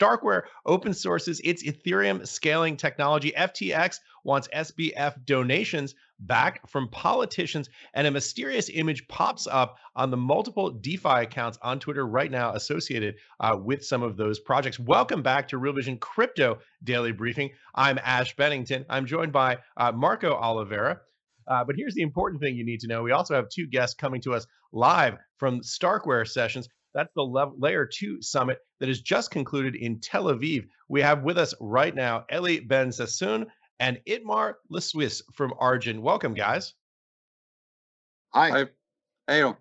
Starkware open sources its Ethereum scaling technology. FTX wants SBF donations back from politicians, and a mysterious image pops up on the multiple DeFi accounts on Twitter right now associated uh, with some of those projects. Welcome back to Real Vision Crypto Daily Briefing. I'm Ash Bennington. I'm joined by uh, Marco Oliveira. Uh, but here's the important thing you need to know. We also have two guests coming to us live from Starkware sessions. That's the level, layer two summit that has just concluded in Tel Aviv. We have with us right now Eli Ben Sasson and Itamar Lesuisse from Argent. Welcome, guys. Hi. Hi. Hey.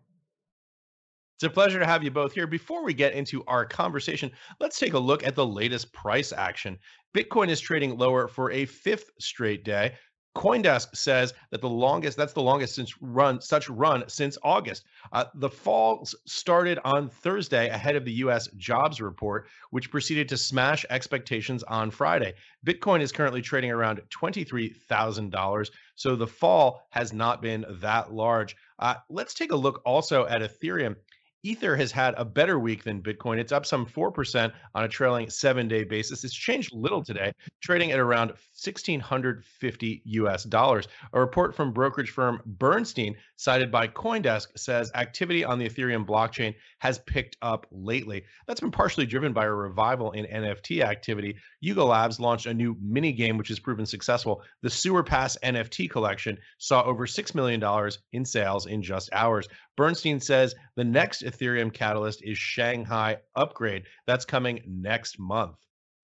It's a pleasure to have you both here. Before we get into our conversation, let's take a look at the latest price action. Bitcoin is trading lower for a fifth straight day. CoinDesk says that the longest that's the longest since run such run since August. Uh, the fall started on Thursday ahead of the U.S. jobs report, which proceeded to smash expectations on Friday. Bitcoin is currently trading around twenty three thousand dollars, so the fall has not been that large. Uh, let's take a look also at Ethereum. Ether has had a better week than Bitcoin. It's up some 4% on a trailing seven day basis. It's changed little today, trading at around 1650 US dollars. A report from brokerage firm Bernstein, cited by Coindesk, says activity on the Ethereum blockchain has picked up lately. That's been partially driven by a revival in NFT activity. Yuga Labs launched a new mini game, which has proven successful. The Sewer Pass NFT collection saw over $6 million in sales in just hours. Bernstein says the next Ethereum catalyst is Shanghai Upgrade. That's coming next month.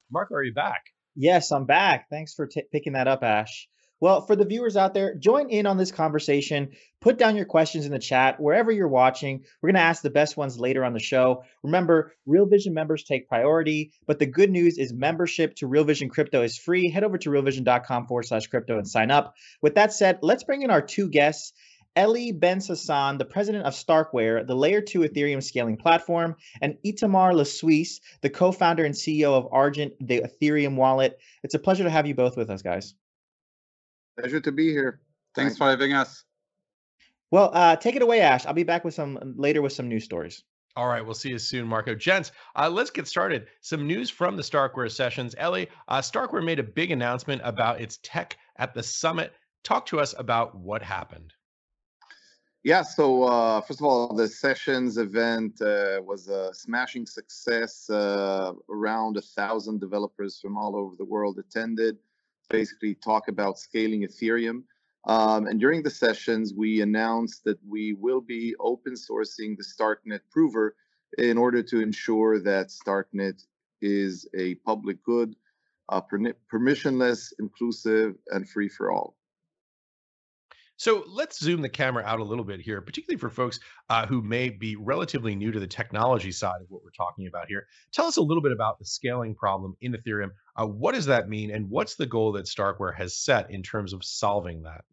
Mark, are you back? Yes, I'm back. Thanks for t- picking that up, Ash. Well, for the viewers out there, join in on this conversation. Put down your questions in the chat wherever you're watching. We're going to ask the best ones later on the show. Remember, Real Vision members take priority, but the good news is membership to Real Vision Crypto is free. Head over to realvision.com forward slash crypto and sign up. With that said, let's bring in our two guests. Eli Ben Sasson, the president of Starkware, the layer 2 Ethereum scaling platform, and Itamar Lesuisse, the co founder and CEO of Argent, the Ethereum wallet. It's a pleasure to have you both with us, guys. Pleasure to be here. Thanks, Thanks. for having us. Well, uh, take it away, Ash. I'll be back with some later with some news stories. All right, we'll see you soon, Marco. Gents, uh, let's get started. Some news from the Starkware sessions. Ellie, uh, Starkware made a big announcement about its tech at the summit. Talk to us about what happened. Yeah, so uh, first of all, the sessions event uh, was a smashing success. Uh, around a thousand developers from all over the world attended. Basically, talk about scaling Ethereum. Um, and during the sessions, we announced that we will be open sourcing the Starknet prover in order to ensure that Starknet is a public good, uh, permissionless, inclusive, and free for all. So let's zoom the camera out a little bit here, particularly for folks uh, who may be relatively new to the technology side of what we're talking about here. Tell us a little bit about the scaling problem in Ethereum. Uh, what does that mean, and what's the goal that Starkware has set in terms of solving that?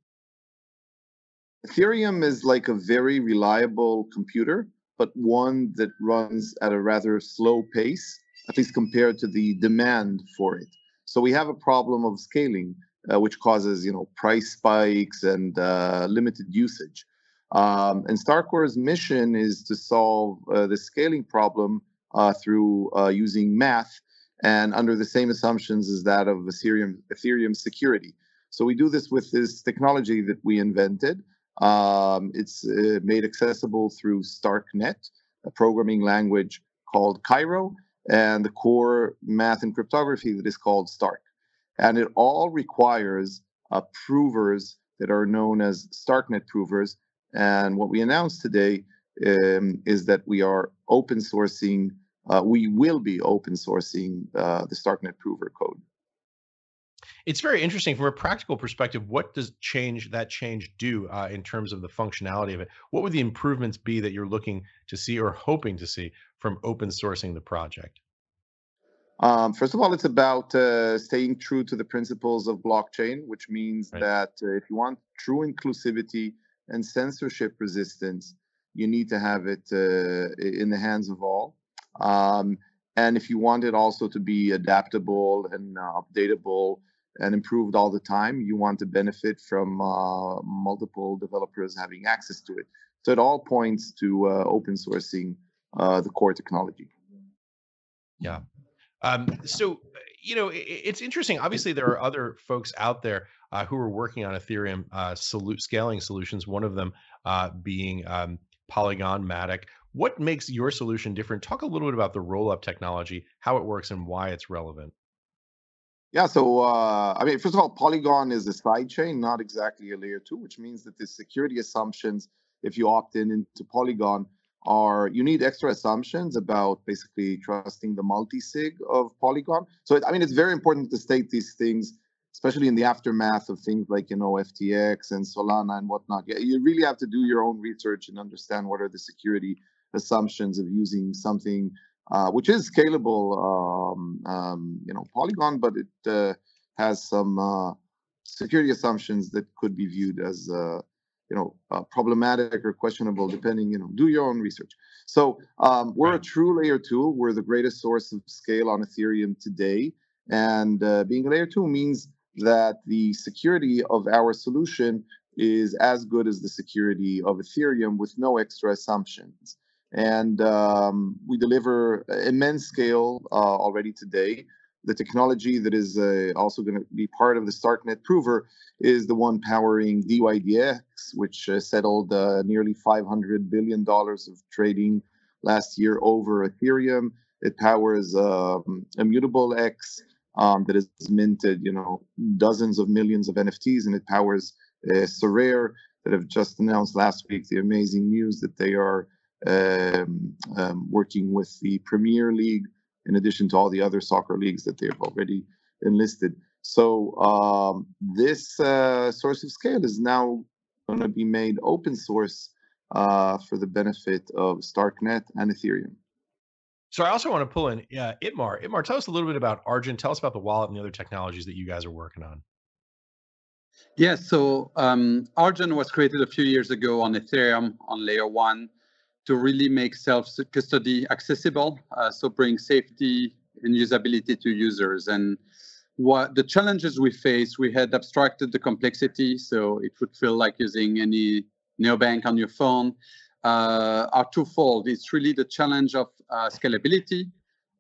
Ethereum is like a very reliable computer, but one that runs at a rather slow pace, at least compared to the demand for it. So we have a problem of scaling uh, which causes you know price spikes and uh, limited usage. Um, and Starkware's mission is to solve uh, the scaling problem uh, through uh, using math and under the same assumptions as that of Ethereum, Ethereum security. So we do this with this technology that we invented. Um, it's made accessible through Starknet, a programming language called Cairo and the core math and cryptography that is called Stark. And it all requires uh, provers that are known as StarkNet provers. And what we announced today um, is that we are open sourcing, uh, we will be open sourcing uh, the StarkNet prover code. It's very interesting from a practical perspective. What does change that change do uh, in terms of the functionality of it? What would the improvements be that you're looking to see or hoping to see from open sourcing the project? Um, first of all, it's about uh, staying true to the principles of blockchain, which means right. that uh, if you want true inclusivity and censorship resistance, you need to have it uh, in the hands of all. Um, and if you want it also to be adaptable and uh, updatable and improved all the time, you want to benefit from uh, multiple developers having access to it. So it all points to uh, open sourcing the core technology. Yeah, um, so, you know, it, it's interesting. Obviously, there are other folks out there uh, who are working on Ethereum uh, solu- scaling solutions. One of them uh, being um, Polygon Matic. What makes your solution different? Talk a little bit about the roll-up technology, how it works, and why it's relevant. Yeah, so uh, I mean, first of all, Polygon is a side chain, not exactly a layer two, which means that the security assumptions, if you opt in into Polygon, are you need extra assumptions about basically trusting the multi-sig of Polygon. So I mean, it's very important to state these things, especially in the aftermath of things like you know FTX and Solana and whatnot. You really have to do your own research and understand what are the security assumptions of using something uh, which is scalable, um, um, you know, Polygon, but it uh, has some uh, security assumptions that could be viewed as uh, you know uh, problematic or questionable depending you know do your own research. So um, we're a true layer two. We're the greatest source of scale on ethereum today. And uh, being a layer two means that the security of our solution is as good as the security of ethereum with no extra assumptions. And um, we deliver immense scale uh, already today the technology that is uh, also going to be part of the StarkNet prover is the one powering DYDX, which uh, settled uh, nearly $500 billion of trading last year over Ethereum. It powers um, Immutable X um, that has minted, you know, dozens of millions of NFTs, and it powers uh, Sorare that have just announced last week the amazing news that they are um, um, working with the Premier League in addition to all the other soccer leagues that they've already enlisted. So um, this uh, source of scale is now going to be made open source uh, for the benefit of StarkNet and Ethereum. So I also want to pull in uh, Itamar. Itamar, tell us a little bit about Argent. Tell us about the wallet and the other technologies that you guys are working on. Yes, so um, Argent was created a few years ago on Ethereum on layer one to really make self-custody accessible, uh, so bring safety and usability to users. And what the challenges we face, we had abstracted the complexity, so it would feel like using any neobank on your phone, uh, are twofold. It's really the challenge of uh, scalability,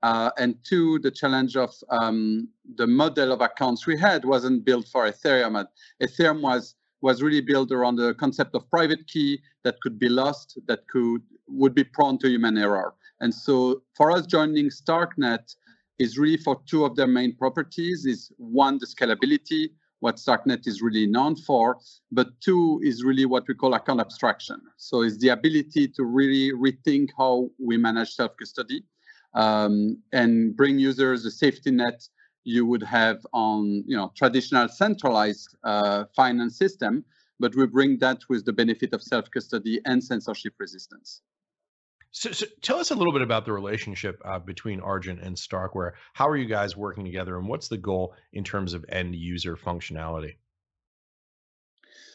uh, and two, the challenge of um, the model of accounts we had wasn't built for Ethereum. Ethereum was was really built around the concept of private key that could be lost, that could would be prone to human error. And so for us joining StarkNet is really for two of their main properties is one, the scalability, what StarkNet is really known for, but two is really what we call account abstraction. So it's the ability to really rethink how we manage self-custody um, and bring users a safety net you would have on you know traditional centralized uh, finance system, but we bring that with the benefit of self-custody and censorship resistance. So, so, tell us a little bit about the relationship uh, between Argent and Starkware. How are you guys working together, and what's the goal in terms of end user functionality?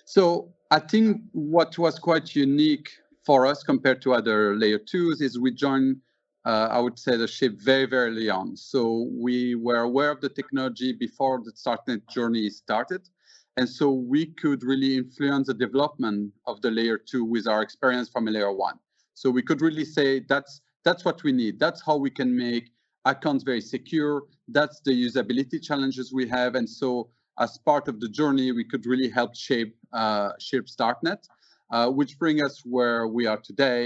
So I think what was quite unique for us compared to other layer twos is we joined, uh, I would say, the ship very, very early on. So we were aware of the technology before the StarkNet journey started. And so we could really influence the development of the layer two with our experience from layer one. So we could really say that's that's what we need. That's how we can make accounts very secure. That's the usability challenges we have. And so as part of the journey, we could really help shape uh, shape StarkNet, uh, which bring us where we are today.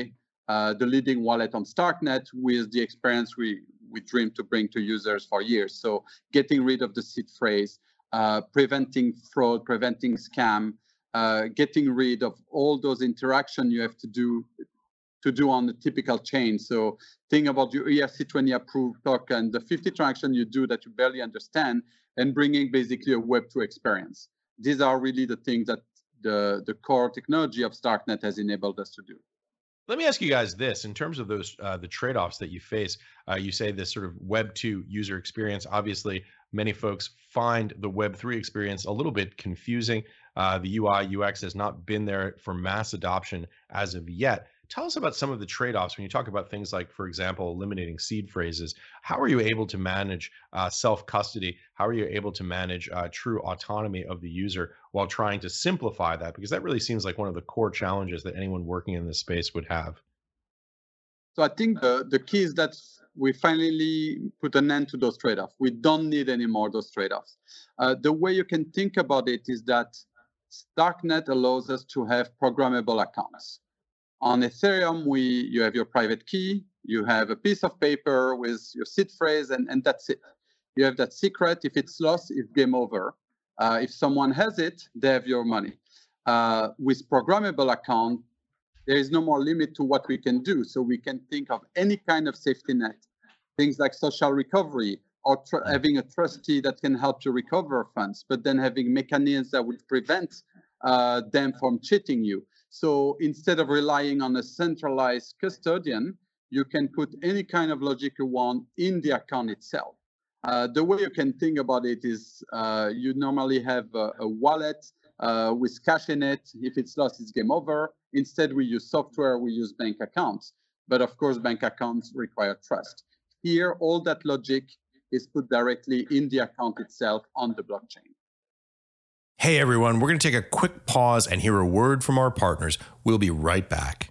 uh, the leading wallet on Starknet with the experience we, we dream to bring to users for years. So getting rid of the seed phrase, uh, preventing fraud, preventing scam, uh, getting rid of all those interaction you have to do to do on the typical chain. So think about your ERC20 approved token, the 50 transaction you do that you barely understand, and bringing basically a Web2 experience. These are really the things that the, the core technology of Starknet has enabled us to do. Let me ask you guys this: in terms of those uh, the trade-offs that you face, uh, you say this sort of Web two user experience. Obviously, many folks find the Web three experience a little bit confusing. Uh, the UI UX has not been there for mass adoption as of yet. Tell us about some of the trade offs when you talk about things like, for example, eliminating seed phrases. How are you able to manage uh, self custody? How are you able to manage uh, true autonomy of the user while trying to simplify that? Because that really seems like one of the core challenges that anyone working in this space would have. So I think the, the key is that we finally put an end to those trade-offs. We don't need any more those trade-offs. Uh, the way you can think about it is that Starknet allows us to have programmable accounts. On Ethereum, we you have your private key, you have a piece of paper with your seed phrase, and, and that's it. You have that secret. If it's lost, it's game over. Uh, if someone has it, they have your money. Uh, with programmable account, there is no more limit to what we can do. So we can think of any kind of safety net, things like social recovery, or tr- having a trustee that can help you recover funds, but then having mechanisms that would prevent uh, them from cheating you. So instead of relying on a centralized custodian, you can put any kind of logic you want in the account itself. Uh, the way you can think about it is uh, you normally have a, a wallet uh, with cash in it. If it's lost, it's game over. Instead, we use software, we use bank accounts. But of course, bank accounts require trust. Here, all that logic is put directly in the account itself on the blockchain. Hey everyone, we're going to take a quick pause and hear a word from our partners. We'll be right back.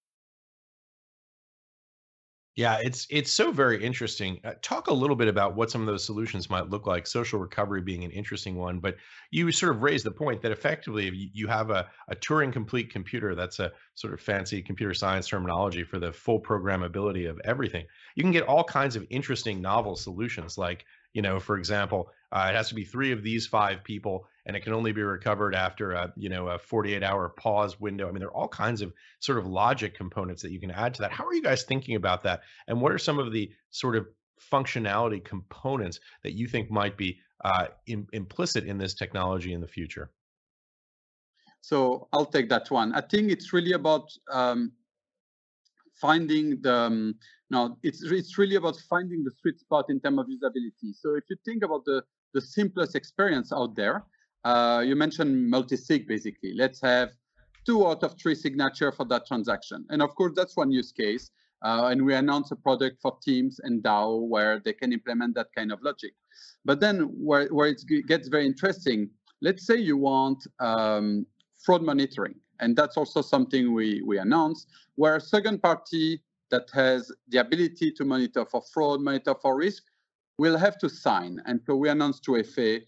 Yeah, it's it's so very interesting. Uh, talk a little bit about what some of those solutions might look like. Social recovery being an interesting one, but you sort of raised the point that effectively, if you, have a, a Turing complete computer, that's a sort of fancy computer science terminology for the full programmability of everything. You can get all kinds of interesting, novel solutions. Like, you know, for example, uh, it has to be three of these five people and it can only be recovered after a you know a 48 hour pause window. I mean there are all kinds of sort of logic components that you can add to that. How are you guys thinking about that? And what are some of the sort of functionality components that you think might be uh, in, implicit in this technology in the future? So i'll take that one. I think it's really about um, finding the um, no it's it's really about finding the sweet spot in terms of usability so if you think about the the simplest experience out there uh, you mentioned multi-sig basically. Let's have two out of three signature for that transaction. And of course, that's one use case. Uh, and we announce a product for Teams and DAO where they can implement that kind of logic. But then where, where it gets very interesting, let's say you want um, fraud monitoring. And that's also something we, we announce, where a second party that has the ability to monitor for fraud, monitor for risk, will have to sign. And so we announced 2FA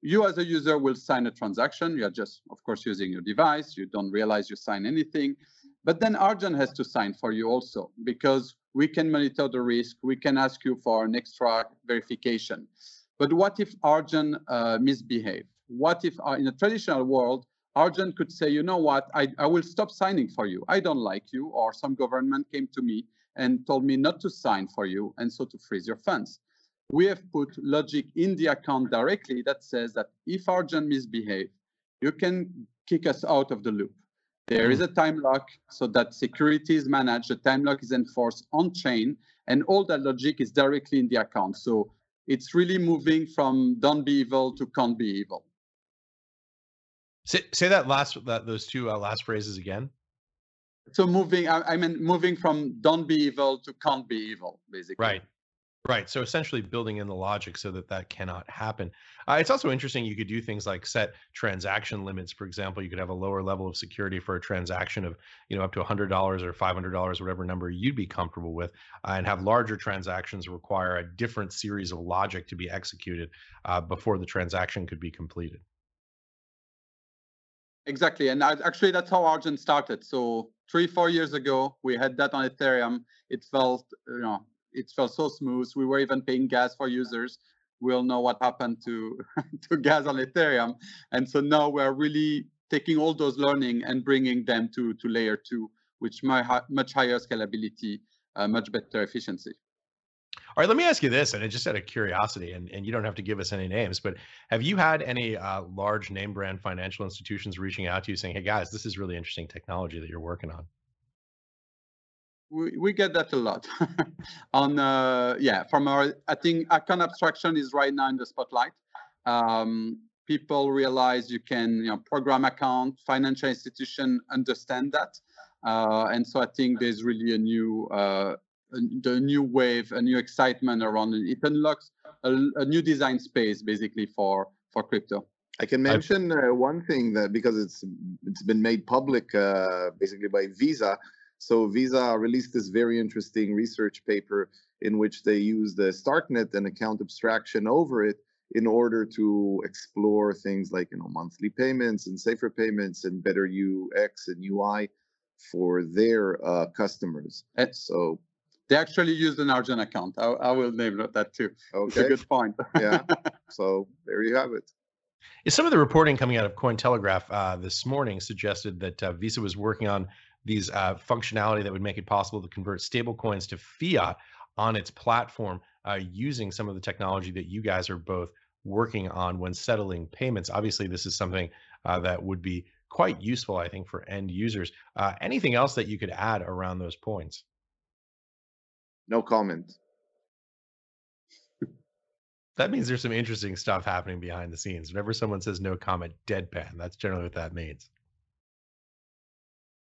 you as a user will sign a transaction. You're just, of course, using your device. You don't realize you sign anything. But then Argent has to sign for you also because we can monitor the risk. We can ask you for an extra verification. But what if Argent uh? What if uh, in a traditional world, Argent could say, you know what, I, I will stop signing for you. I don't like you. Or some government came to me and told me not to sign for you and so to freeze your funds we have put logic in the account directly that says that if Argent misbehave, you can kick us out of the loop. There is a time lock so that security is managed, the time lock is enforced on chain, and all that logic is directly in the account. So it's really moving from don't be evil to can't be evil. Say, say that last that those two uh, last phrases again. so moving, I, I mean, moving from don't be evil to can't be evil, basically. Right. Right. So essentially building in the logic so that that cannot happen. Uh, it's also interesting. You could do things like set transaction limits. For example, you could have a lower level of security for a transaction of, you know, up to $100 or $500, whatever number you'd be comfortable with, uh, and have larger transactions require a different series of logic to be executed uh, before the transaction could be completed. Exactly. And actually, that's how Argent started. So three, four years ago, we had that on Ethereum. It felt, you know, it felt so smooth. We were even paying gas for users. We all know what happened to to gas on Ethereum, and so now we're really taking all those learning and bringing them to to layer two, which much higher scalability, uh, much better efficiency. All right, let me ask you this, and it's just out of curiosity, and, and you don't have to give us any names, but have you had any uh, large name brand financial institutions reaching out to you saying, "Hey guys, this is really interesting technology that you're working on"? we, we get that a lot on uh, yeah from our i think account abstraction is right now in the spotlight um, people realize you can you know program account financial institution understand that uh, and so i think there's really a new uh, a, a, new wave a new excitement around it. It unlocks a, a new design space basically for for crypto. I can mention uh, one thing that because it's it's been made public uh, basically by Visa. So Visa released this very interesting research paper in which they use the Starknet and account abstraction over it in order to explore things like you know monthly payments and safer payments and better UX and UI for their uh, customers. And so they actually used an Argent account. I, I will name that too. Okay, a good point. yeah. So there you have it. Some of the reporting coming out of Cointelegraph uh, this morning suggested that uh, Visa was working on these uh, functionality that would make it possible to convert stablecoins to fiat on its platform uh, using some of the technology that you guys are both working on when settling payments. Obviously, this is something uh, that would be quite useful, I think, for end users. Uh, anything else that you could add around those points? No comment. that means there's some interesting stuff happening behind the scenes. Whenever someone says no comment, deadpan, that's generally what that means.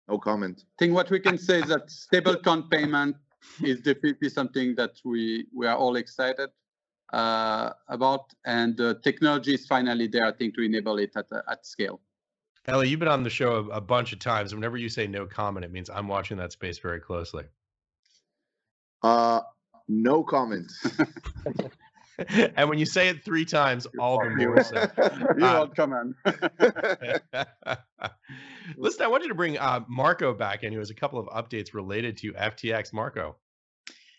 No comment. I think what we can say is that stablecoin payment is definitely something that we we are all excited uh, about, and the technology is finally there. I think to enable it at at scale. Ellie, you've been on the show a, a bunch of times. Whenever you say no comment, it means I'm watching that space very closely. Uh, no comment. and when you say it three times, all the more so. you uh, come in. Listen, I wanted to bring uh, Marco back in, who has a couple of updates related to FTX. Marco.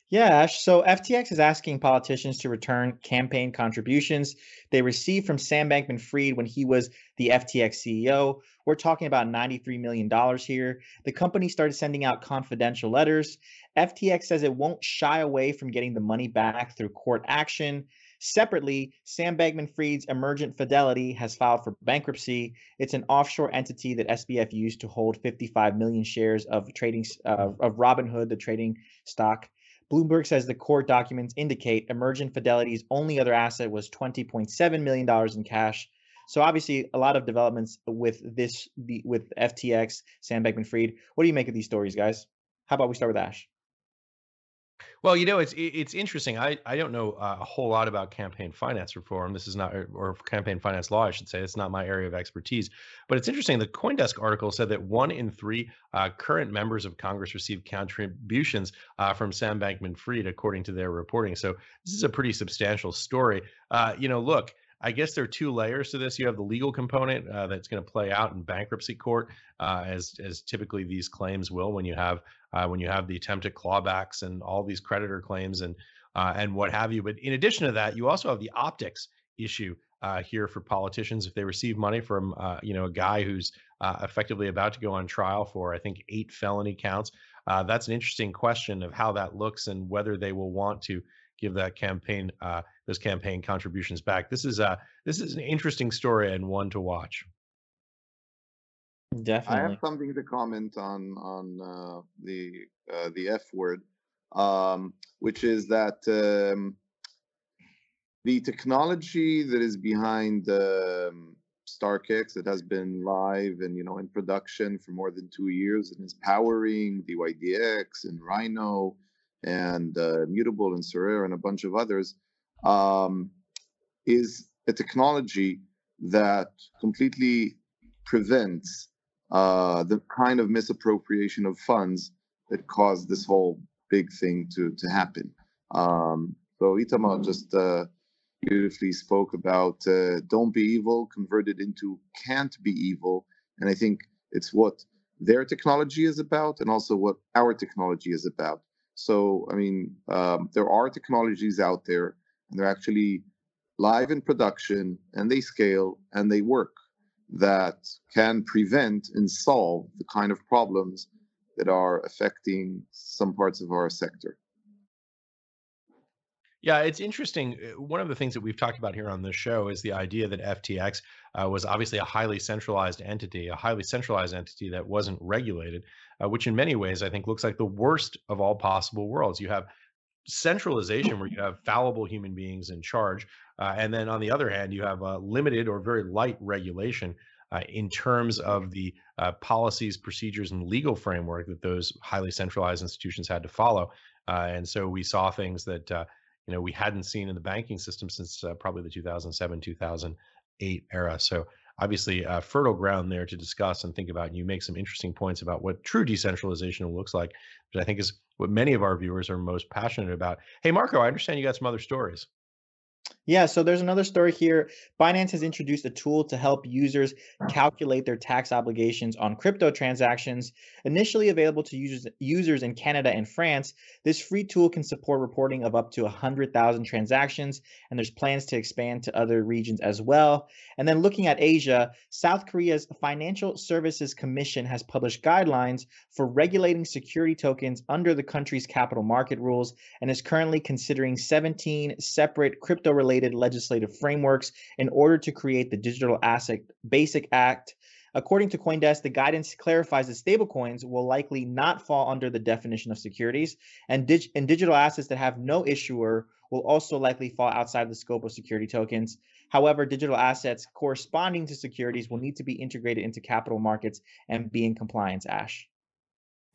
Yeah, Ash. So FTX is asking politicians to return campaign contributions they received from Sam Bankman Fried when he was the FTX CEO. We're talking about $93 million here. The company started sending out confidential letters. FTX says it won't shy away from getting the money back through court action. Separately, Sam Bankman Fried's Emergent Fidelity has filed for bankruptcy. It's an offshore entity that SBF used to hold 55 million shares of trading uh, of Robinhood, the trading stock. Bloomberg says the court documents indicate Emergent Fidelity's only other asset was $20.7 million in cash. So obviously, a lot of developments with this with FTX, Sam Bankman-Fried. What do you make of these stories, guys? How about we start with Ash? Well, you know, it's it's interesting. I I don't know uh, a whole lot about campaign finance reform. This is not or campaign finance law, I should say. It's not my area of expertise. But it's interesting. The CoinDesk article said that one in three uh, current members of Congress received contributions uh, from Sam Bankman-Fried, according to their reporting. So this is a pretty substantial story. Uh, you know, look. I guess there are two layers to this. You have the legal component uh, that's going to play out in bankruptcy court, uh, as as typically these claims will when you have uh, when you have the attempted clawbacks and all these creditor claims and uh, and what have you. But in addition to that, you also have the optics issue uh, here for politicians if they receive money from uh, you know a guy who's effectively about to go on trial for I think eight felony counts. that's an interesting question of how that looks and whether they will want to give that campaign uh, those campaign contributions back. This is a this is an interesting story and one to watch. Definitely. I have something to comment on on uh, the uh, the F word, um, which is that um, the technology that is behind um, StarkEx. It has been live and you know in production for more than two years and is powering DYDX and Rhino and uh, Mutable and Sorare and a bunch of others. Um, is a technology that completely prevents uh, the kind of misappropriation of funds that caused this whole big thing to to happen. Um, so Itamar just uh, beautifully spoke about uh, don't be evil converted into can't be evil. And i think it's what their technology is about and also what our technology is about. So i mean um, there are technologies out there and they're actually live in production and they scale and they work that can prevent and solve the kind of problems that are affecting some parts of our sector yeah, it's interesting. Uh, one of the things that we've talked about here on this show is the idea that FTX uh, was obviously a highly centralized entity, a highly centralized entity that wasn't regulated, uh, which in many ways I think looks like the worst of all possible worlds. You have centralization where you have fallible human beings in charge, uh, and then on the other hand, you have a limited or very light regulation. Uh, in terms of the uh, policies, procedures, and legal framework that those highly centralized institutions had to follow. and so we saw things that you know we hadn't seen in the banking system since uh, probably the 2007 2008 era so obviously uh, fertile ground there to discuss and think about and you make some interesting points about what true decentralization looks like which i think is what many of our viewers are most passionate about hey marco i understand you got some other stories yeah, so there's another story here. Binance has introduced a tool to help users calculate their tax obligations on crypto transactions. Initially available to users users in Canada and France, this free tool can support reporting of up to 100,000 transactions, and there's plans to expand to other regions as well. And then looking at Asia, South Korea's Financial Services Commission has published guidelines for regulating security tokens under the country's capital market rules and is currently considering 17 separate crypto related legislative frameworks in order to create the Digital Asset Basic Act. According to Coindesk, the guidance clarifies that stablecoins will likely not fall under the definition of securities, and, dig- and digital assets that have no issuer will also likely fall outside the scope of security tokens. However, digital assets corresponding to securities will need to be integrated into capital markets and be in compliance, Ash.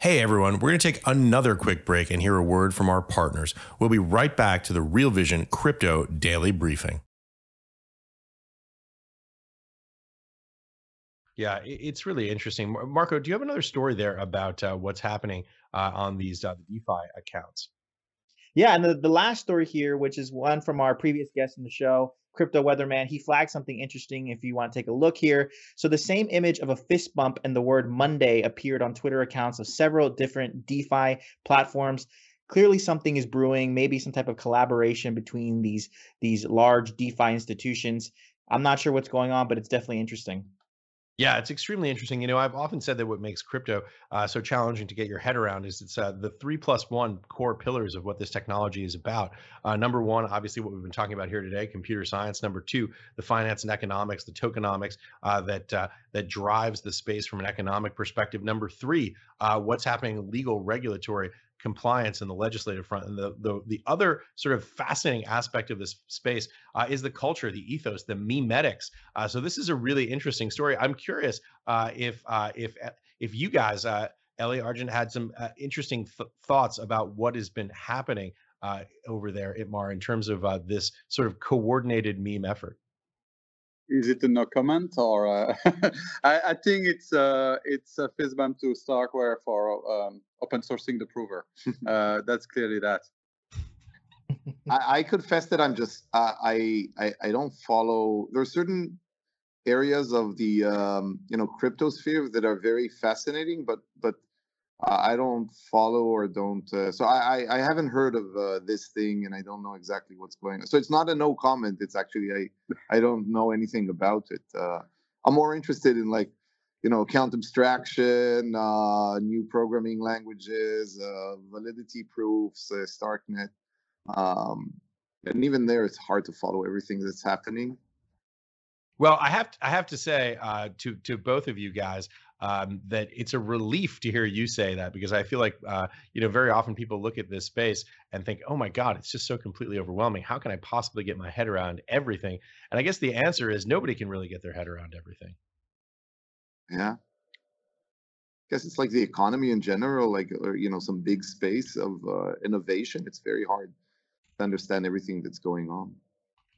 Hey everyone, we're going to take another quick break and hear a word from our partners. We'll be right back to the Real Vision Crypto Daily Briefing. Yeah, it's really interesting. Marco, do you have another story there about uh, what's happening uh, on these uh, DeFi accounts? Yeah, and the, the last story here, which is one from our previous guest in the show, Crypto Weatherman, he flagged something interesting if you want to take a look here. So, the same image of a fist bump and the word Monday appeared on Twitter accounts of several different DeFi platforms. Clearly, something is brewing, maybe some type of collaboration between these, these large DeFi institutions. I'm not sure what's going on, but it's definitely interesting. Yeah, it's extremely interesting. You know, I've often said that what makes crypto uh, so challenging to get your head around is it's uh, the three plus one core pillars of what this technology is about. Uh, number one, obviously, what we've been talking about here today, computer science. Number two, the finance and economics, the tokenomics uh, that uh, that drives the space from an economic perspective. Number three, uh, what's happening legal, regulatory compliance in the legislative front. And the the, the other sort of fascinating aspect of this space uh, is the culture, the ethos, the memetics. Uh, so this is a really interesting story. I'm curious uh, if uh, if uh, if you guys, uh, Eli Argent, had some uh, interesting th- thoughts about what has been happening over there at Mar in terms of this sort of coordinated meme effort is it a no comment or uh, I, I, think it's uh, it's a fist bump to Starkware for um, open sourcing the prover. uh, that's clearly that. I, I, confess that I'm just uh, I, I, I don't follow. There are certain areas of the um, you know crypto sphere that are very fascinating, but but I don't follow or don't. Uh, so I, I haven't heard of uh, this thing, and I don't know exactly what's going on. So it's not a no comment. It's actually I I don't know anything about it. Uh, I'm more interested in like you know account abstraction, uh, new programming languages, uh, validity proofs, uh, Starknet, um, and even there it's hard to follow everything that's happening. Well, I have to, I have to say uh, to to both of you guys, um, that it's a relief to hear you say that because I feel like uh, you know very often people look at this space and think, oh my god, it's just so completely overwhelming. How can I possibly get my head around everything? And I guess the answer is nobody can really get their head around everything. Yeah. I guess it's like the economy in general, like or you know some big space of uh, innovation. It's very hard to understand everything that's going on.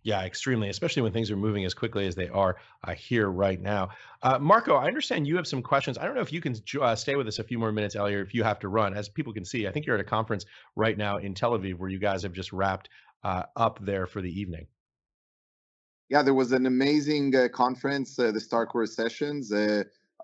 Yeah, extremely, especially when things are moving as quickly as they are uh, here right now. Uh, Marco, I understand you have some questions. I don't know if you can uh, stay with us a few more minutes, Elliot, if you have to run. As people can see, I think you're at a conference right now in Tel Aviv where you guys have just wrapped uh, up there for the evening. Yeah, there was an amazing uh, conference, uh, the Starkware Sessions,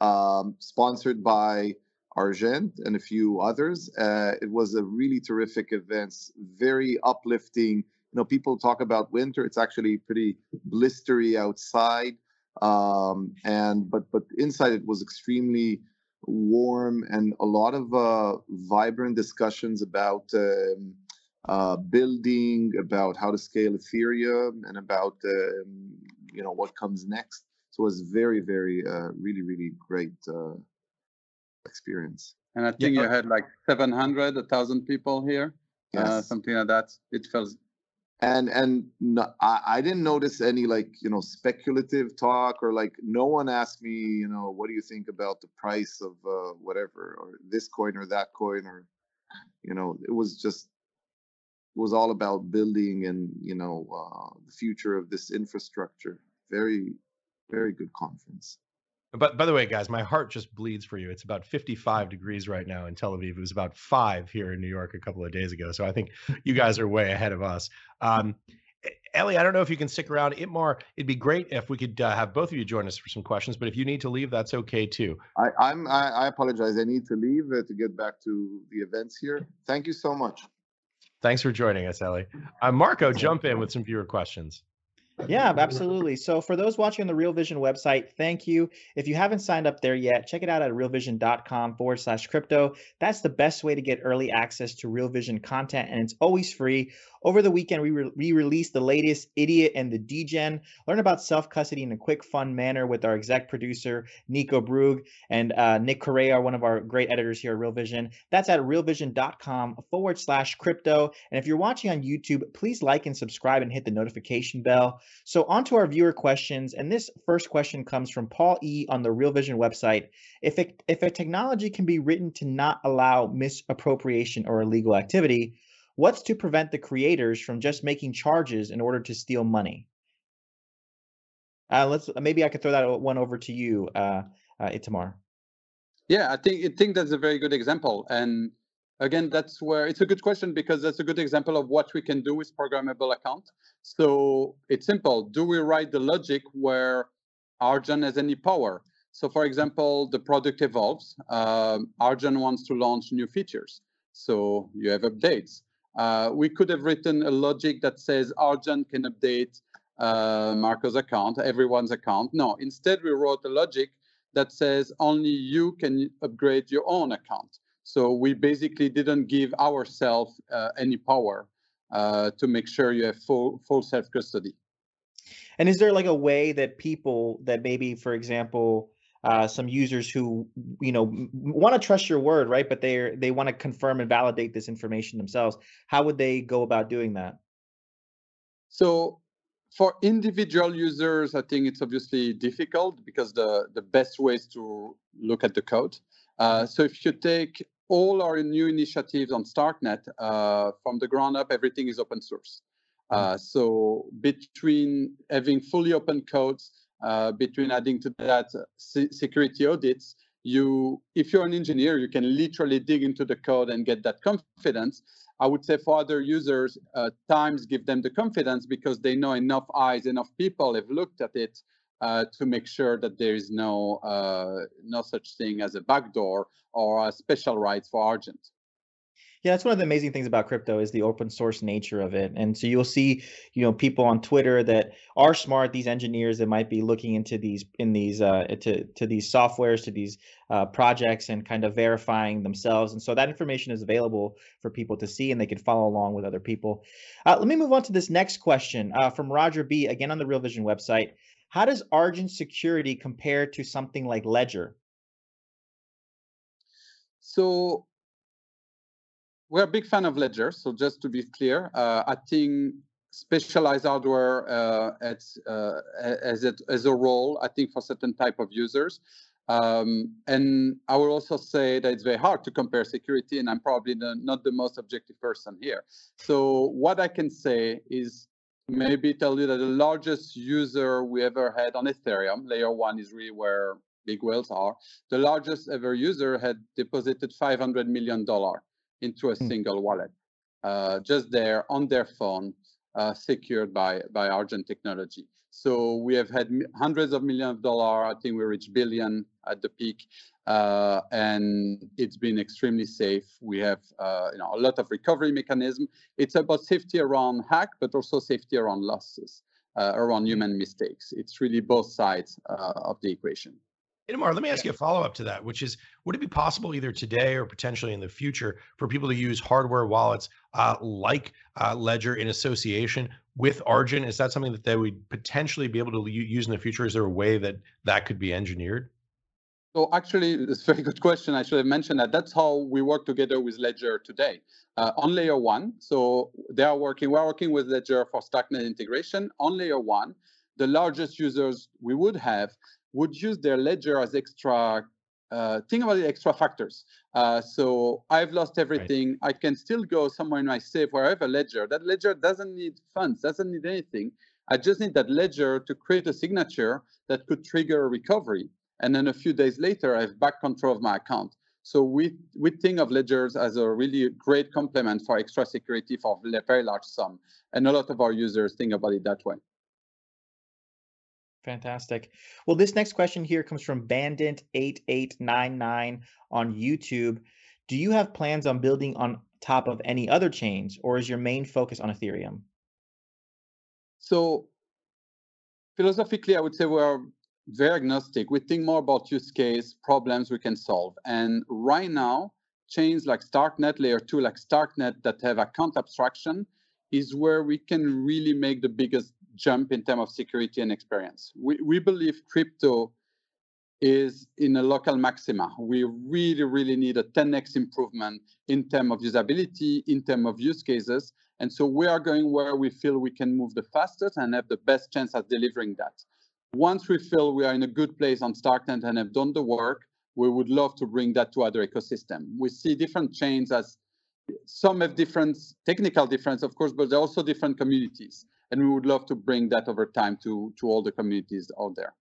um, sponsored by Argent and a few others. it was a really terrific event, very uplifting you know people talk about winter it's actually pretty blistery outside um, and but but inside it was extremely warm and a lot of uh, vibrant discussions about um, uh, building about how to scale ethereum and about um, you know what comes next so it was very very uh, really really great uh, experience and i think yeah. you had like 700 1000 people here uh, yes. something like that it felt and and no, I, I didn't notice any like you know speculative talk or like no one asked me you know what do you think about the price of uh, whatever or this coin or that coin or you know it was just it was all about building and you know uh, the future of this infrastructure. Very very good conference but by the way, guys, my heart just bleeds for you. It's about 55 degrees right now in Tel Aviv. It was about five here in New York a couple of days ago. So I think you guys are way ahead of us. Um, Ellie, I don't know if you can stick around. Itamar, it'd be great if we could uh, have both of you join us for some questions. But if you need to leave, that's okay too. I, am I, I, apologize. I need to leave uh, to get back to the events here. Thank you so much. Thanks for joining us, Ellie. Uh, Marco, jump in with some viewer questions. Yeah, absolutely. So for those watching on the Real Vision website, thank you. If you haven't signed up there yet, check it out at realvision.com forward slash crypto. That's the best way to get early access to Real Vision content, and it's always free. Over the weekend, we, re- we released the latest Idiot and the Degen. Learn about self custody in a quick, fun manner with our exec producer, Nico Brug, and uh, Nick Correa, one of our great editors here at Real Vision. That's at realvision.com forward slash crypto. And if you're watching on YouTube, please like and subscribe and hit the notification bell. So, on to our viewer questions. And this first question comes from Paul E. on the Real Vision website. If, it, if a technology can be written to not allow misappropriation or illegal activity, What's to prevent the creators from just making charges in order to steal money? Uh, let's maybe I could throw that one over to you, uh, uh, Itamar. Yeah, I think I think that's a very good example, and again, that's where it's a good question because that's a good example of what we can do with programmable account. So it's simple. Do we write the logic where Argent has any power? So for example, the product evolves. Um, wants to launch new features. So you have updates. Uh, we could have written a logic that says Argent can update uh, Marco's account, everyone's account. No, instead we wrote a logic that says only you can upgrade your own account. So we basically didn't give ourselves uh, any power uh, to make sure you have full full self custody. And is there like a way that people that maybe, for example, uh, some users who you know want to trust your word, right? But they they want to confirm and validate this information themselves. How would they go about doing that? So for individual users, I think it's obviously difficult because the the best way is to look at the code. Uh, mm-hmm. so if you take all our new initiatives on Starknet uh, from the ground up, everything is open source. Mm-hmm. Uh, so between having fully open codes uh, between adding to that uh, security audits, you, if you're an engineer, you can literally dig into the code and get that confidence. I would say for other users, uh, times give them the confidence because they know enough eyes, enough people have looked at it uh, to make sure that there is no uh, no such thing as a backdoor or a special rights for Argent. Yeah, that's one of the amazing things about crypto is the open source nature of it. And so you'll see, you know, people on Twitter that are smart, these engineers that might be looking into these in these uh, to to these softwares, to these uh, projects, and kind of verifying themselves. And so that information is available for people to see, and they can follow along with other people. Uh, let me move on to this next question uh, from Roger B. Again on the Real Vision website. How does Argent security compare to something like Ledger? So we're a big fan of Ledger. So just to be clear, uh, I think specialized hardware uh, uh, as, it, as a role, I think for certain type of users. Um, and I will also say that it's very hard to compare security, and I'm probably the, not the most objective person here. So what I can say is maybe tell you that the largest user we ever had on Ethereum, layer one is really where big whales are. The largest ever user had deposited $500 million into a hmm. single wallet, uh, just there on their phone, uh, secured by, by Argent technology. So we have had hundreds of millions of dollars. I think we reached billion at the peak, uh, and it's been extremely safe. We have uh, you know a lot of recovery mechanism. It's about safety around hack, but also safety around losses, uh, around human mistakes. It's really both sides uh, of the equation. Itamar, let me ask you a follow up to that, which is would it be possible either today or potentially in the future for people to use hardware wallets uh, like uh, Ledger in association with Argent? Is that something that they would potentially be able to use in the future? Is there a way that that could be engineered? So actually, it's a very good question. I should have mentioned that. That's how we work together with Ledger today. Uh, on layer one, so they are working, we're working with Ledger for Starknet integration. On layer one, the largest users we would have would use their ledger as extra uh, think about the extra factors. Uh, so I've lost everything. Right. I can still go somewhere in my safe where I have a ledger. That ledger doesn't need funds, doesn't need anything. I just need that ledger to create a signature that could trigger a recovery. And then a few days later, I have back control of my account. So we, we think of ledgers as a really great complement for extra security for a very large sum. And a lot of our users think about it that way. Fantastic. Well, this next question here comes from Bandit8899 on YouTube. Do you have plans on building on top of any other chains, or is your main focus on Ethereum? So, philosophically, I would say we're very agnostic. We think more about use case, problems we can solve. And right now, chains like Starknet, layer two, like Starknet, that have account abstraction, is where we can really make the biggest jump in terms of security and experience. We, we believe crypto is in a local maxima. We really, really need a 10x improvement in terms of usability, in terms of use cases. And so we are going where we feel we can move the fastest and have the best chance at delivering that. Once we feel we are in a good place on Starknet and have done the work, we would love to bring that to other ecosystem. We see different chains as some have different technical difference, of course, but there are also different communities and we would love to bring that over time to to all the communities out there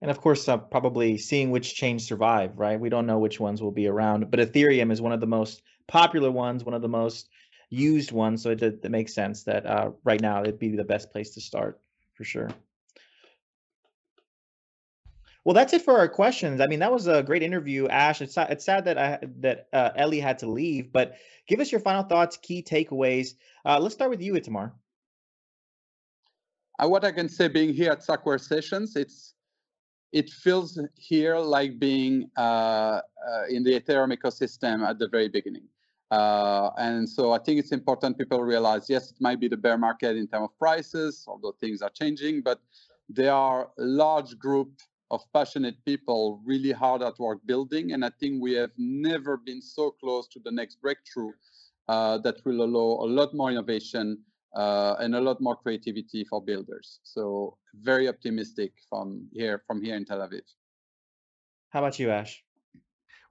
and of course uh, probably seeing which chains survive right we don't know which ones will be around but ethereum is one of the most popular ones one of the most used ones so it, it makes sense that uh, right now it'd be the best place to start for sure well, that's it for our questions. I mean, that was a great interview, Ash. It's it's sad that I, that uh, Eli had to leave, but give us your final thoughts, key takeaways. Uh, let's start with you, Itamar. What I can say being here at StarkWare Sessions, it's it feels here like being uh, uh, in the Ethereum ecosystem at the very beginning. Uh, and so I think it's important people realize, yes, it might be the bear market in terms of prices, although things are changing, but there are a large group of passionate people really hard at work building. And I think we have never been so close to the next breakthrough uh, that will allow a lot more innovation uh, and a lot more creativity for builders. So very optimistic from here from here in Tel Aviv. How about you, Ash?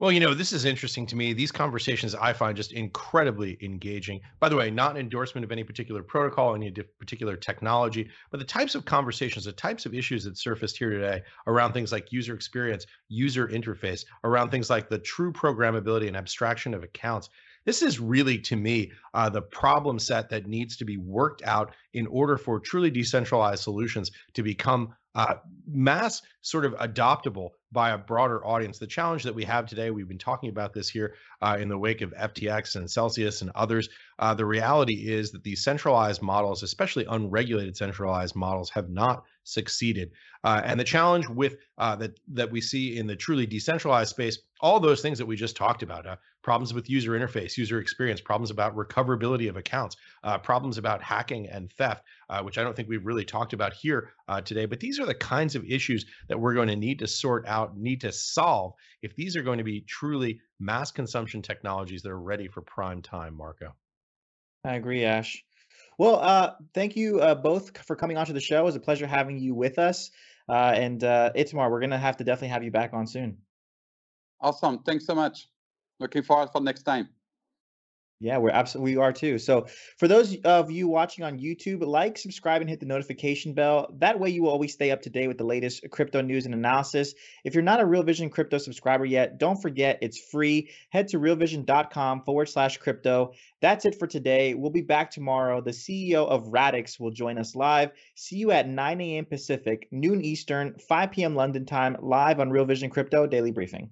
Well, you know, this is interesting to me. These conversations I find just incredibly engaging. By the way, not an endorsement of any particular protocol, any particular technology, but the types of conversations, the types of issues that surfaced here today around things like user experience, user interface, around things like the true programmability and abstraction of accounts. This is really, to me, uh, the problem set that needs to be worked out in order for truly decentralized solutions to become uh, mass sort of adoptable by a broader audience. The challenge that we have today, we've been talking about this here uh, in the wake of FTX and Celsius and others. Uh, the reality is that these centralized models, especially unregulated centralized models, have not succeeded. Uh, and the challenge with uh, that that we see in the truly decentralized space, all those things that we just talked about, uh, problems with user interface, user experience, problems about recoverability of accounts, uh, problems about hacking and theft, uh, which I don't think we've really talked about here uh, today. But these are the kinds of issues that we're going to need to sort out, need to solve if these are going to be truly mass consumption technologies that are ready for prime time, Marco. I agree, Ash. Well, uh, thank you uh, both for coming onto the show. It was a pleasure having you with us. Uh, and uh, Itamar, we're going to have to definitely have you back on soon. Awesome. Thanks so much. Looking forward for next time. Yeah, we're absolutely we are too. So for those of you watching on YouTube, like, subscribe, and hit the notification bell. That way you will always stay up to date with the latest crypto news and analysis. If you're not a Real Vision crypto subscriber yet, don't forget it's free. Head to realvision.com forward slash crypto. That's it for today. We'll be back tomorrow. The CEO of Radix will join us live. See you at 9 a.m. Pacific, noon Eastern, 5 p.m. London time, live on Real Vision Crypto Daily Briefing.